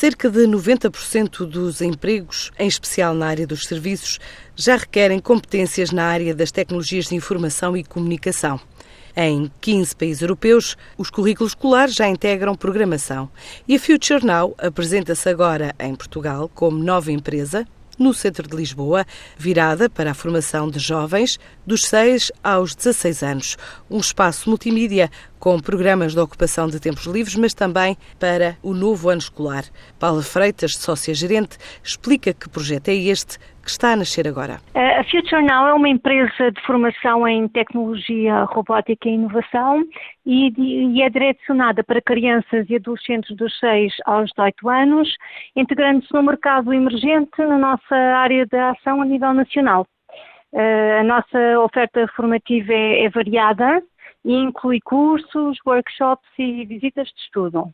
Cerca de 90% dos empregos, em especial na área dos serviços, já requerem competências na área das tecnologias de informação e comunicação. Em 15 países europeus, os currículos escolares já integram programação. E a Future Now apresenta-se agora em Portugal como nova empresa, no centro de Lisboa, virada para a formação de jovens dos 6 aos 16 anos. Um espaço multimídia com programas de ocupação de tempos livres, mas também para o novo ano escolar. Paula Freitas, sócia-gerente, explica que projeto é este que está a nascer agora. A Future Now é uma empresa de formação em tecnologia, robótica e inovação e, e é direcionada para crianças e adolescentes dos 6 aos 18 anos, integrando-se no mercado emergente na nossa área de ação a nível nacional. A nossa oferta formativa é, é variada, e inclui cursos, workshops e visitas de estudo.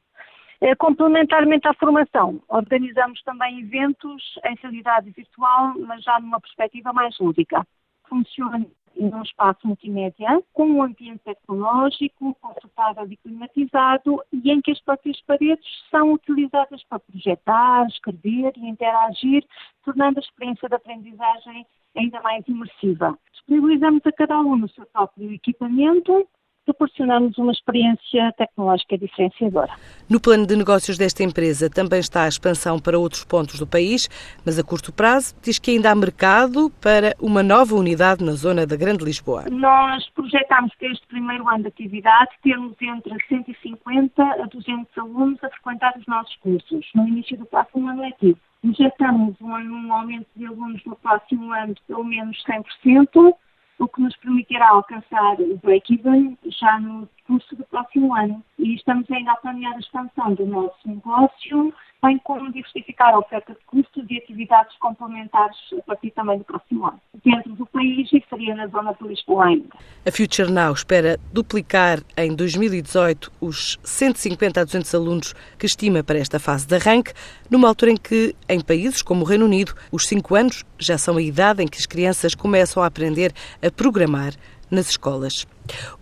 Eh, complementarmente à formação, organizamos também eventos em realidade virtual, mas já numa perspectiva mais lúdica. Funciona num espaço multimédia, com um ambiente tecnológico, confortável e climatizado, e em que as próprias paredes são utilizadas para projetar, escrever e interagir, tornando a experiência de aprendizagem ainda mais imersiva. Disponibilizamos a cada aluno o seu próprio equipamento, proporcionamos uma experiência tecnológica diferenciadora. No plano de negócios desta empresa também está a expansão para outros pontos do país, mas a curto prazo diz que ainda há mercado para uma nova unidade na zona da Grande Lisboa. Nós projetamos que este primeiro ano de atividade temos entre 150 a 200 alunos a frequentar os nossos cursos no início do próximo ano letivo. Projetamos um, um aumento de alunos no próximo ano de pelo menos 100%, o que nos permitirá alcançar o break-even já no curso do próximo ano. E estamos ainda a planear a expansão do nosso negócio, bem como diversificar a oferta de custos e atividades complementares a partir também do próximo ano. Dentro do país e seria na zona de Lisboa ainda. A Future Now espera duplicar em 2018 os 150 a 200 alunos que estima para esta fase de arranque, numa altura em que, em países como o Reino Unido, os 5 anos já são a idade em que as crianças começam a aprender a programar nas escolas.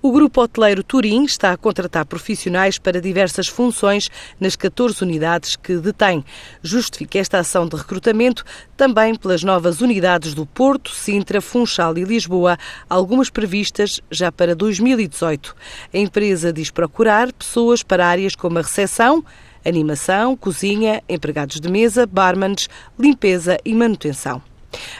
O grupo hoteleiro Turim está a contratar profissionais para diversas funções nas 14 unidades que detém. Justifica esta ação de recrutamento também pelas novas unidades do Porto, Sintra, Funchal e Lisboa, algumas previstas já para 2018. A empresa diz procurar pessoas para áreas como a recepção, animação, cozinha, empregados de mesa, barmans, limpeza e manutenção.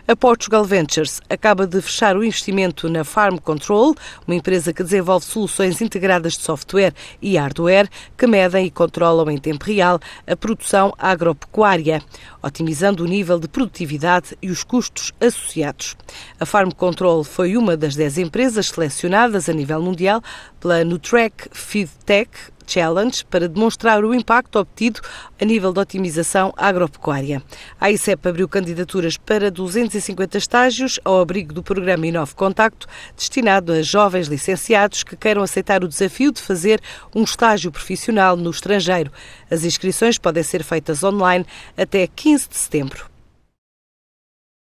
A Portugal Ventures acaba de fechar o investimento na Farm Control, uma empresa que desenvolve soluções integradas de software e hardware que medem e controlam em tempo real a produção agropecuária, otimizando o nível de produtividade e os custos associados. A Farm Control foi uma das dez empresas selecionadas a nível mundial pela Nutrec FeedTech Challenge para demonstrar o impacto obtido a nível de otimização agropecuária. A ICEP abriu candidaturas para 250 estágios ao abrigo do programa Inove Contacto, destinado a jovens licenciados que queiram aceitar o desafio de fazer um estágio profissional no estrangeiro. As inscrições podem ser feitas online até 15 de setembro.